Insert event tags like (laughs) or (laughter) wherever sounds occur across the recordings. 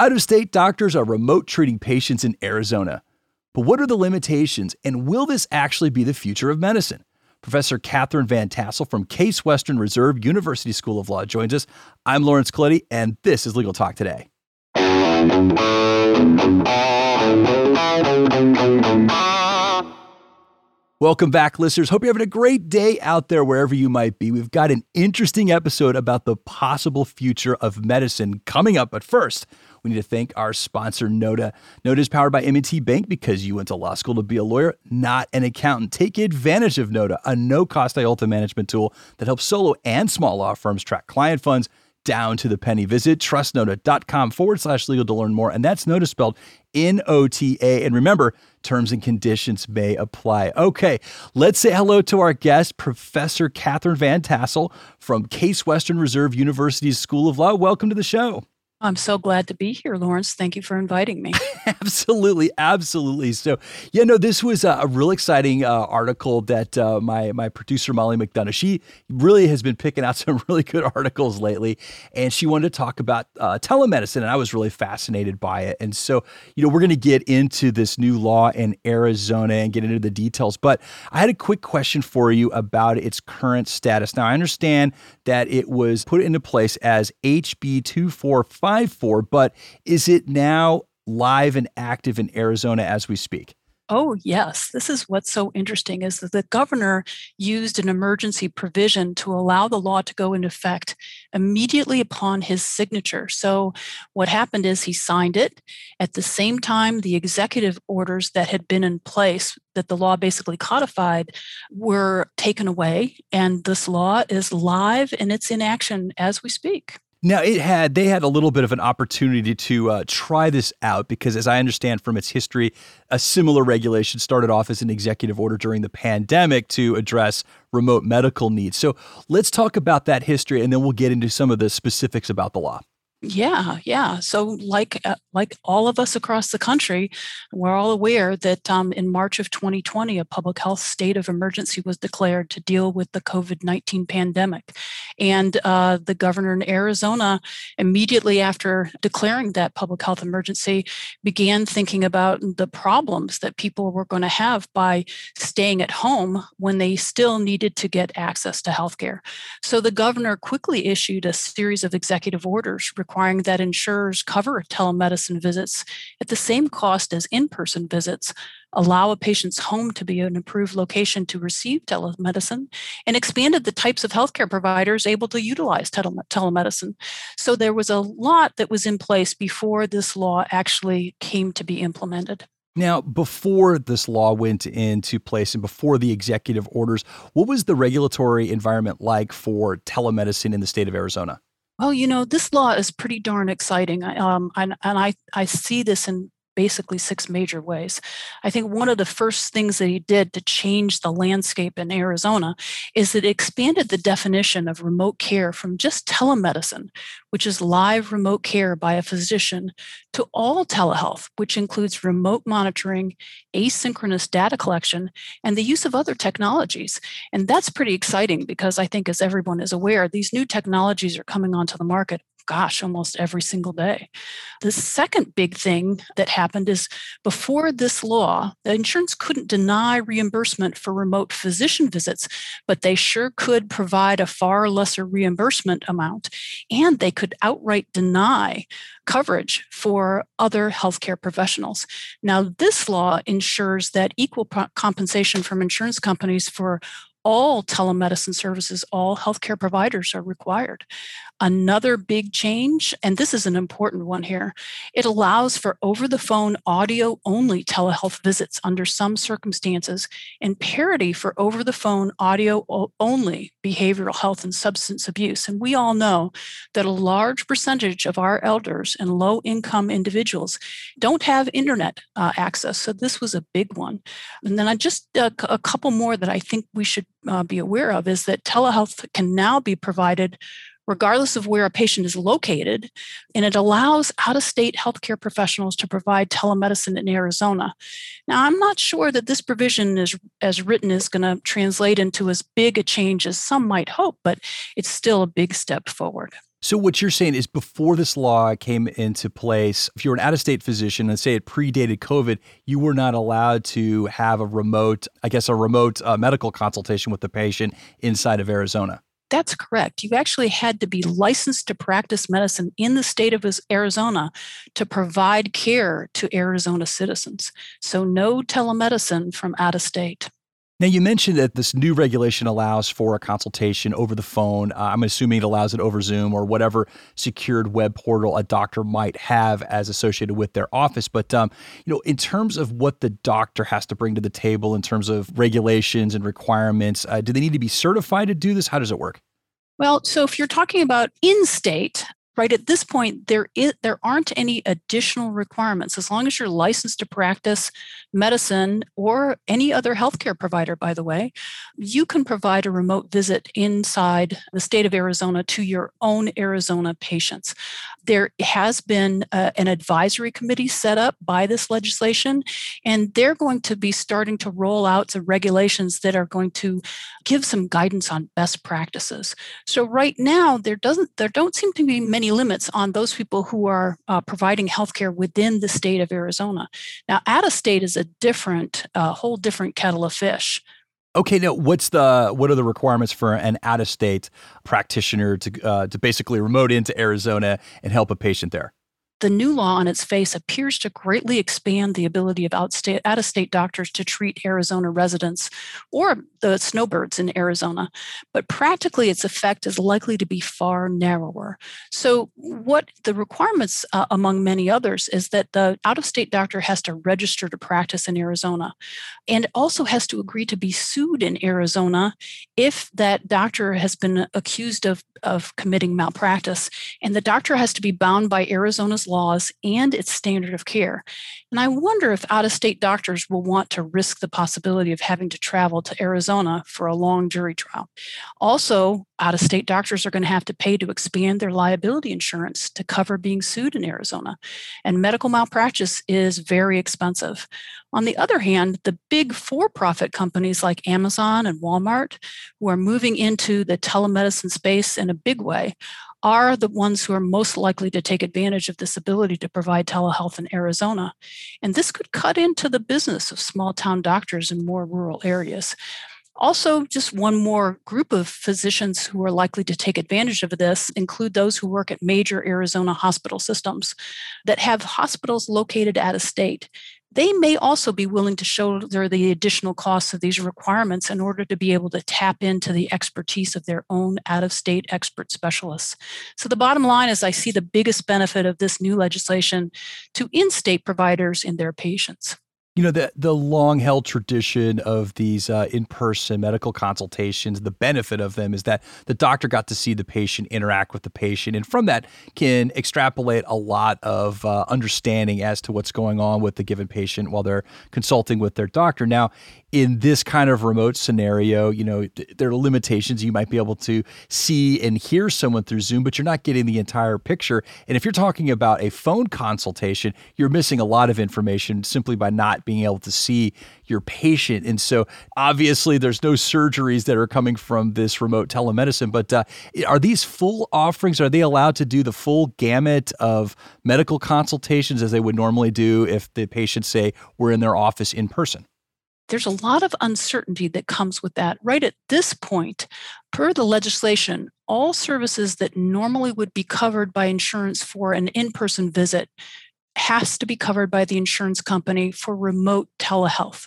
Out of state doctors are remote treating patients in Arizona. But what are the limitations, and will this actually be the future of medicine? Professor Katharine Van Tassel from Case Western Reserve University School of Law joins us. I'm Lawrence Colletti, and this is Legal Talk Today. Welcome back, listeners. Hope you're having a great day out there wherever you might be. We've got an interesting episode about the possible future of medicine coming up. But first, we need to thank our sponsor, Nota. Nota is powered by M&T Bank because you went to law school to be a lawyer, not an accountant. Take advantage of Nota, a no-cost IOLTA management tool that helps solo and small law firms track client funds down to the penny. Visit trustnota.com forward slash legal to learn more. And that's Nota spelled N O T A. And remember, terms and conditions may apply. Okay, let's say hello to our guest, Professor Katharine Van Tassel from Case Western Reserve University's School of Law. Welcome to the show. I'm so glad to be here, Lawrence. Thank you for inviting me. (laughs) absolutely, absolutely. So, yeah, no, this was a, real exciting uh, article that uh, my my producer Molly McDonough. She really has been picking out (laughs) some really good articles lately, and she wanted to talk about uh, telemedicine, and I was really fascinated by it. And so, you know, we're going to get into this new law in Arizona and get into the details. But I had a quick question for you about its current status. Now, I understand that it was put into place as HB two four five for, but is it now live and active in Arizona as we speak? Oh, yes. This is what's so interesting is that the governor used an emergency provision to allow the law to go into effect immediately upon his signature. So what happened is he signed it. At the same time, the executive orders that had been in place that the law basically codified were taken away and this law is live and it's in action as we speak. Now it had they had a little bit of an opportunity to uh, try this out because, as I understand from its history, a similar regulation started off as an executive order during the pandemic to address remote medical needs. So let's talk about that history, and then we'll get into some of the specifics about the law. Yeah, yeah. So, like uh, like all of us across the country, we're all aware that um, in March of 2020, a public health state of emergency was declared to deal with the COVID 19 pandemic, and uh, the governor in Arizona, immediately after declaring that public health emergency, began thinking about the problems that people were going to have by staying at home when they still needed to get access to health care. So, the governor quickly issued a series of executive orders requiring that insurers cover telemedicine visits at the same cost as in person visits, allow a patient's home to be an approved location to receive telemedicine, and expanded the types of healthcare providers able to utilize tele- telemedicine. So there was a lot that was in place before this law actually came to be implemented. Now, before this law went into place and before the executive orders, what was the regulatory environment like for telemedicine in the state of Arizona? Well, you know, this law is pretty darn exciting. Um, and, and I, I see this in basically six major ways. I think one of the first things that he did to change the landscape in Arizona is that it expanded the definition of remote care from just telemedicine, which is live remote care by a physician, to all telehealth, which includes remote monitoring, asynchronous data collection, and the use of other technologies. And that's pretty exciting because I think, as everyone is aware, these new technologies are coming onto the market gosh, almost every single day. The second big thing that happened is before this law, the insurance couldn't deny reimbursement for remote physician visits, but they sure could provide a far lesser reimbursement amount, and they could outright deny coverage for other healthcare professionals. Now, this law ensures that equal compensation from insurance companies for all telemedicine services, all healthcare providers are required. Another big change, and this is an important one here, it allows for over the phone audio only telehealth visits under some circumstances and parity for over the phone audio only behavioral health and substance abuse. And we all know that a large percentage of our elders and low income individuals don't have internet uh, access. So this was a big one. And then I just uh, a couple more that I think we should uh, be aware of is that telehealth can now be provided regardless of where a patient is located, and it allows out of state healthcare professionals to provide telemedicine in Arizona. Now, I'm not sure that this provision is, as written is going to translate into as big a change as some might hope, but it's still a big step forward. So, what you're saying is before this law came into place, if you were an out of state physician and say it predated COVID, you were not allowed to have a remote, I guess, a remote uh, medical consultation with the patient inside of Arizona. That's correct. You actually had to be licensed to practice medicine in the state of Arizona to provide care to Arizona citizens. So, no telemedicine from out of state. Now, you mentioned that this new regulation allows for a consultation over the phone. Uh, I'm assuming it allows it over Zoom or whatever secured web portal a doctor might have as associated with their office. But, um, you know, in terms of what the doctor has to bring to the table in terms of regulations and requirements, uh, do they need to be certified to do this? How does it work? Well, so if you're talking about in state, right? At this point there is there aren't any additional requirements. As long as you're licensed to practice medicine or any other healthcare provider by the way you can provide a remote visit inside the state of arizona to your own arizona patients. There has been uh, an advisory committee set up by this legislation and they're going to be starting to roll out some regulations that are going to give some guidance on best practices. So right now there doesn't there don't seem to be many limits on those people who are uh, providing healthcare within the state of Arizona. Now, out of state is a different, uh, whole different kettle of fish. Okay, now what's the what are the requirements for an out of state practitioner to uh, to basically remote into Arizona and help a patient there? The new law on its face appears to greatly expand the ability of out of state doctors to treat Arizona residents or the snowbirds in Arizona, but practically its effect is likely to be far narrower. So, what the requirements, uh, among many others, is that the out of state doctor has to register to practice in Arizona and also has to agree to be sued in Arizona if that doctor has been accused of, of committing malpractice. And the doctor has to be bound by Arizona's laws and its standard of care. And I wonder if out of state doctors will want to risk the possibility of having to travel to Arizona for a long jury trial. Also, out of state doctors are going to have to pay to expand their liability insurance to cover being sued in Arizona. And medical malpractice is very expensive. On the other hand, the big for profit companies like Amazon and Walmart, who are moving into the telemedicine space in a big way, are the ones who are most likely to take advantage of this ability to provide telehealth in Arizona. And this could cut into the business of small town doctors in more rural areas. Also, just one more group of physicians who are likely to take advantage of this include those who work at major Arizona hospital systems that have hospitals located out of state they may also be willing to shoulder the additional costs of these requirements in order to be able to tap into the expertise of their own out of state expert specialists. So, the bottom line is I see the biggest benefit of this new legislation to in state providers and their patients you know the the long held tradition of these uh, in person medical consultations. The benefit of them is that the doctor got to see the patient, interact with the patient, and from that can extrapolate a lot of uh, understanding as to what's going on with the given patient while they're consulting with their doctor. Now, in this kind of remote scenario, you know, there are limitations. You might be able to see and hear someone through Zoom, but you're not getting the entire picture. And if you're talking about a phone consultation, you're missing a lot of information simply by not being able to see your patient. And so obviously there's no surgeries that are coming from this remote telemedicine, but uh, are these full offerings? Are they allowed to do the full gamut of medical consultations as they would normally do if the patients say were in their office in person? there's a lot of uncertainty that comes with that. Right at this point, per the legislation, all services that normally would be covered by insurance for an in person visit has to be covered by the insurance company for remote telehealth.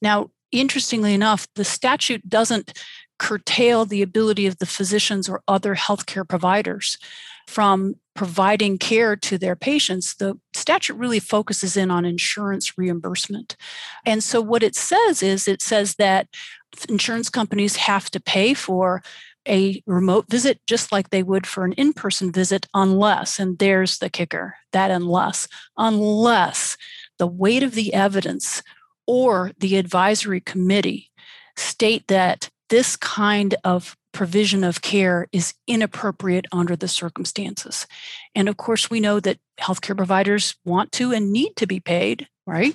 Now, interestingly enough, the statute doesn't curtail the ability of the physicians or other healthcare providers from providing care to their patients, the statute really focuses in on insurance reimbursement. And so, what it says is it says that insurance companies have to pay for a remote visit just like they would for an in person visit, unless, and there's the kicker that unless, unless the weight of the evidence or the advisory committee state that this kind of provision of care is inappropriate under the circumstances. And of course, we know that healthcare providers want to and need to be paid, right?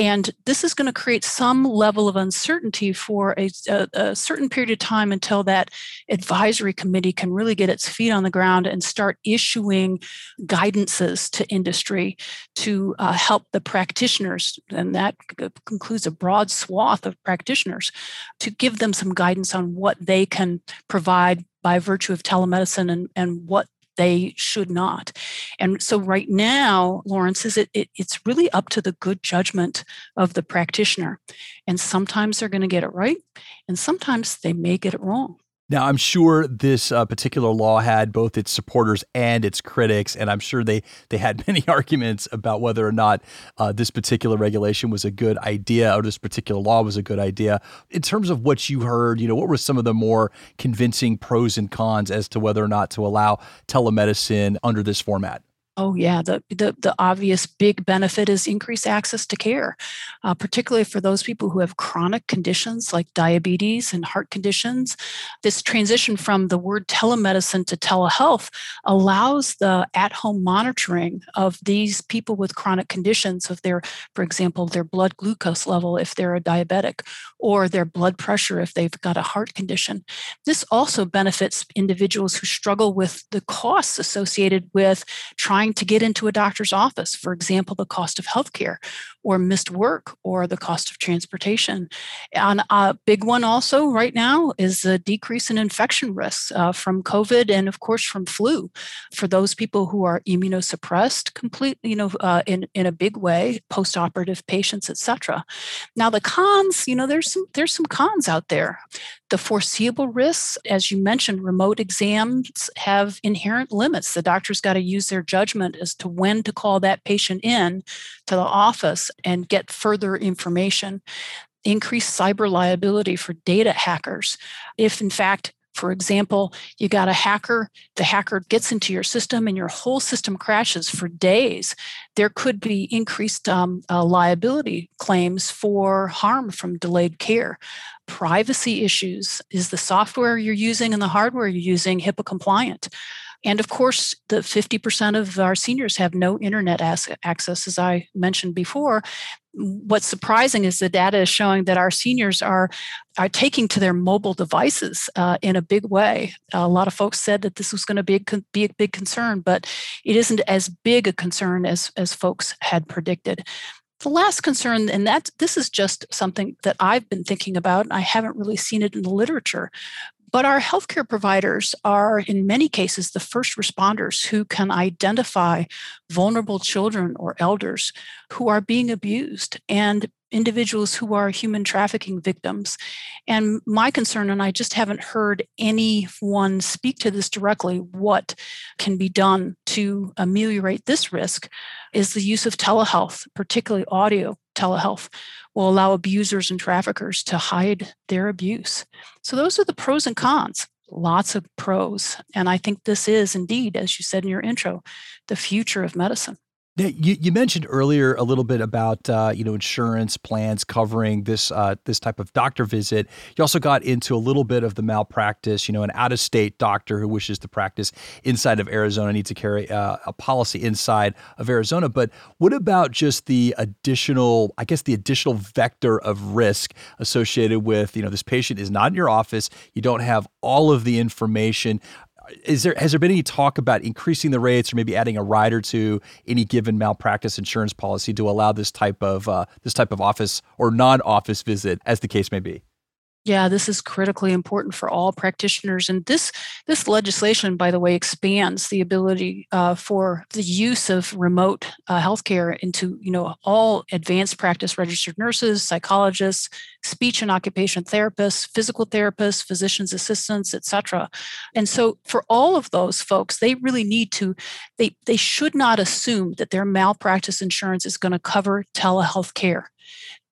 And this is going to create some level of uncertainty for a, a, a, certain period of time until that advisory committee can really get its feet on the ground and start issuing guidances to industry to uh, help the practitioners. And that includes a broad swath of practitioners to give them some guidance on what they can provide by virtue of telemedicine and, and what they should not. And so right now, Lawrence, is it, it it's really up to the good judgment of the practitioner. And sometimes they're going to get it right, and sometimes they may get it wrong. Now, I'm sure this uh, particular law had both its supporters and its critics, and I'm sure they they had (laughs) many arguments about whether or not uh, this particular regulation was a good idea or this particular law was a good idea. In terms of what you heard, you know, what were some of the more convincing pros and cons as to whether or not to allow telemedicine under this format? Oh yeah, the, the the obvious big benefit is increased access to care, uh, particularly for those people who have chronic conditions like diabetes and heart conditions. This transition from the word telemedicine to telehealth allows the at-home monitoring of these people with chronic conditions of their, for example, their blood glucose level if they're a diabetic, or their blood pressure if they've got a heart condition. This also benefits individuals who struggle with the costs associated with trying trying to get into a doctor's office, for example, the cost of healthcare or missed work or the cost of transportation. And a big one also right now is the decrease in infection risks uh, from COVID and, of course, from flu for those people who are immunosuppressed, completely, you know, uh, in in a big way, post-operative patients, etc. Now the cons, you know, there's some there's some cons out there. The foreseeable risks, as you mentioned, remote exams have inherent limits. The doctor's got to use their judgment as to when to call that patient in to the office and get further information. Increase cyber liability for data hackers. If, in fact, for example, you got a hacker, the hacker gets into your system and your whole system crashes for days. There could be increased um, uh, liability claims for harm from delayed care. Privacy issues is the software you're using and the hardware you're using HIPAA compliant? And of course, the 50% of our seniors have no internet access, as I mentioned before. What's surprising is the data is showing that our seniors are, are taking to their mobile devices uh, in a big way. A lot of folks said that this was going to be a, be a big concern, but it isn't as big a concern as, as folks had predicted. The last concern, and that this is just something that I've been thinking about, and I haven't really seen it in the literature, but our healthcare providers are, in many cases, the first responders who can identify vulnerable children or elders who are being abused and individuals who are human trafficking victims. And my concern, and I just haven't heard anyone speak to this directly, what can be done to ameliorate this risk is the use of telehealth, particularly audio telehealth will allow abusers and traffickers to hide their abuse. So, those are the pros and cons. Lots of pros. And I think this is indeed, as you said in your intro, the future of medicine. Now, you, you mentioned earlier a little bit about uh, you know insurance plans covering this uh, this type of doctor visit. You also got into a little bit of the malpractice. You know, an out of state doctor who wishes to practice inside of Arizona needs to carry uh, a policy inside of Arizona. But what about just the additional, I guess, the additional vector of risk associated with you know this patient is not in your office. You don't have all of the information is there has there been any talk about increasing the rates or maybe adding a rider to any given malpractice insurance policy to allow this type of uh, this type of office or non-office visit as the case may be yeah, this is critically important for all practitioners, and this this legislation, by the way, expands the ability uh, for the use of remote uh, healthcare into you know all advanced practice registered nurses, psychologists, speech and occupation therapists, physical therapists, physicians assistants, etc. And so, for all of those folks, they really need to they they should not assume that their malpractice insurance is going to cover telehealth care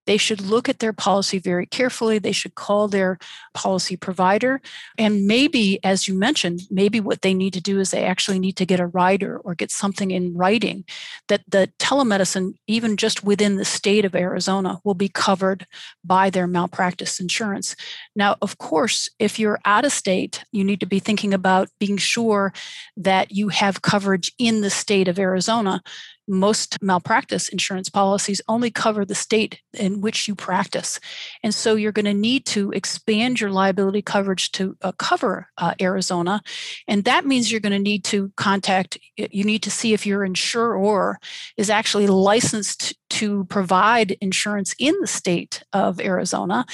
they should look at their policy very carefully. They should call their policy provider. And maybe, as you mentioned, maybe what they need to do is they actually need to get a rider or get something in writing that the telemedicine, even just within the state of Arizona, will be covered by their malpractice insurance. Now, of course, if you're out of state, you need to be thinking about being sure that you have coverage in the state of Arizona most malpractice insurance policies only cover the state in which you practice. And so you're going to need to expand your liability coverage to uh, cover uh, Arizona. And that means you're going to need to contact, you need to see if your insurer is actually licensed to provide insurance in the state of Arizona.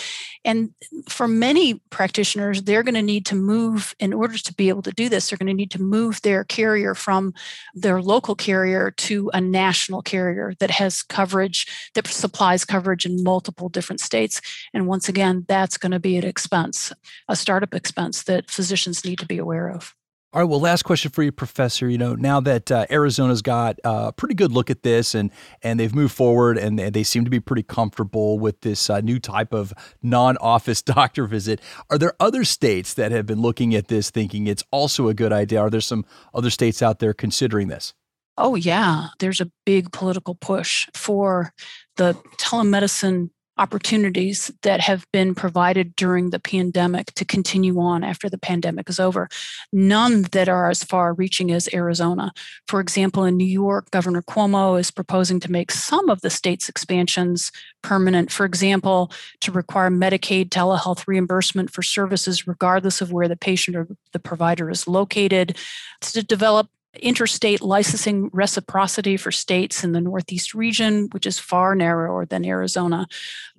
And for many practitioners, they're going to need to move, in order to be able to do this, they're going to need to move their carrier from their local carrier to a national carrier that has coverage, that supplies coverage in multiple different states. And once again, that's going to be an expense, a startup expense that physicians need to be aware of. All right. Well, last question for you, Professor. You know, now that uh, Arizona's got a pretty good look at this and and they've moved forward and they seem to be pretty comfortable with this uh, new type of non-office (laughs) doctor visit, are there other states that have been looking at this, thinking it's also a good idea? Are there some other states out there considering this? Oh yeah, there's a big political push for the telemedicine opportunities that have been provided during the pandemic to continue on after the pandemic is over. None that are as far reaching as Arizona. For example, in New York, Governor Cuomo is proposing to make some of the state's expansions permanent. For example, to require Medicaid telehealth reimbursement for services regardless of where the patient or the provider is located, to develop interstate licensing reciprocity for states in the Northeast region, which is far narrower than Arizona.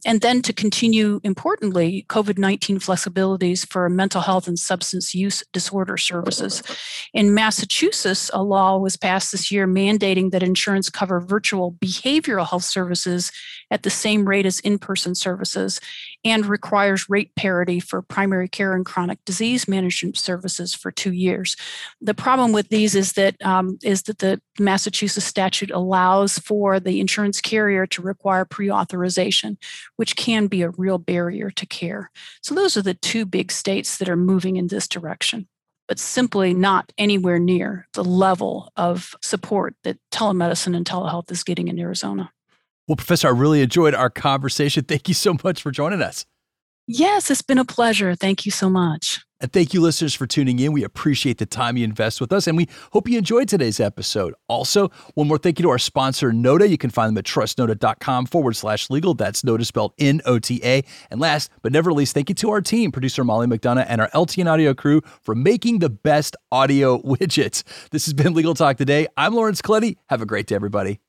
And then to continue, importantly, COVID 19 flexibilities for mental health and substance use disorder services. In Massachusetts, a law was passed this year mandating that insurance cover virtual behavioral health services at the same rate as in person services and requires rate parity for primary care and chronic disease management services for two years. The problem with these is that um, is that the Massachusetts statute allows for the insurance carrier to require pre-authorization, which can be a real barrier to care. So those are the two big states that are moving in this direction but simply not anywhere near the level of support that telemedicine and telehealth is getting in Arizona. Well, Professor, I really enjoyed our conversation. Thank you so much for joining us. Yes, it's been a pleasure. Thank you so much. And thank you, listeners, for tuning in. We appreciate the time you invest with us, and we hope you enjoyed today's episode. Also, one more thank you to our sponsor, Nota. You can find them at trustnota.com forward slash legal. That's Nota spelled N O T A. And last but never least, thank you to our team, producer Molly McDonough, and our LTN audio crew for making the best audio (laughs) widgets. This has been Legal Talk Today. I'm Lawrence Colletti. Have a great day, everybody.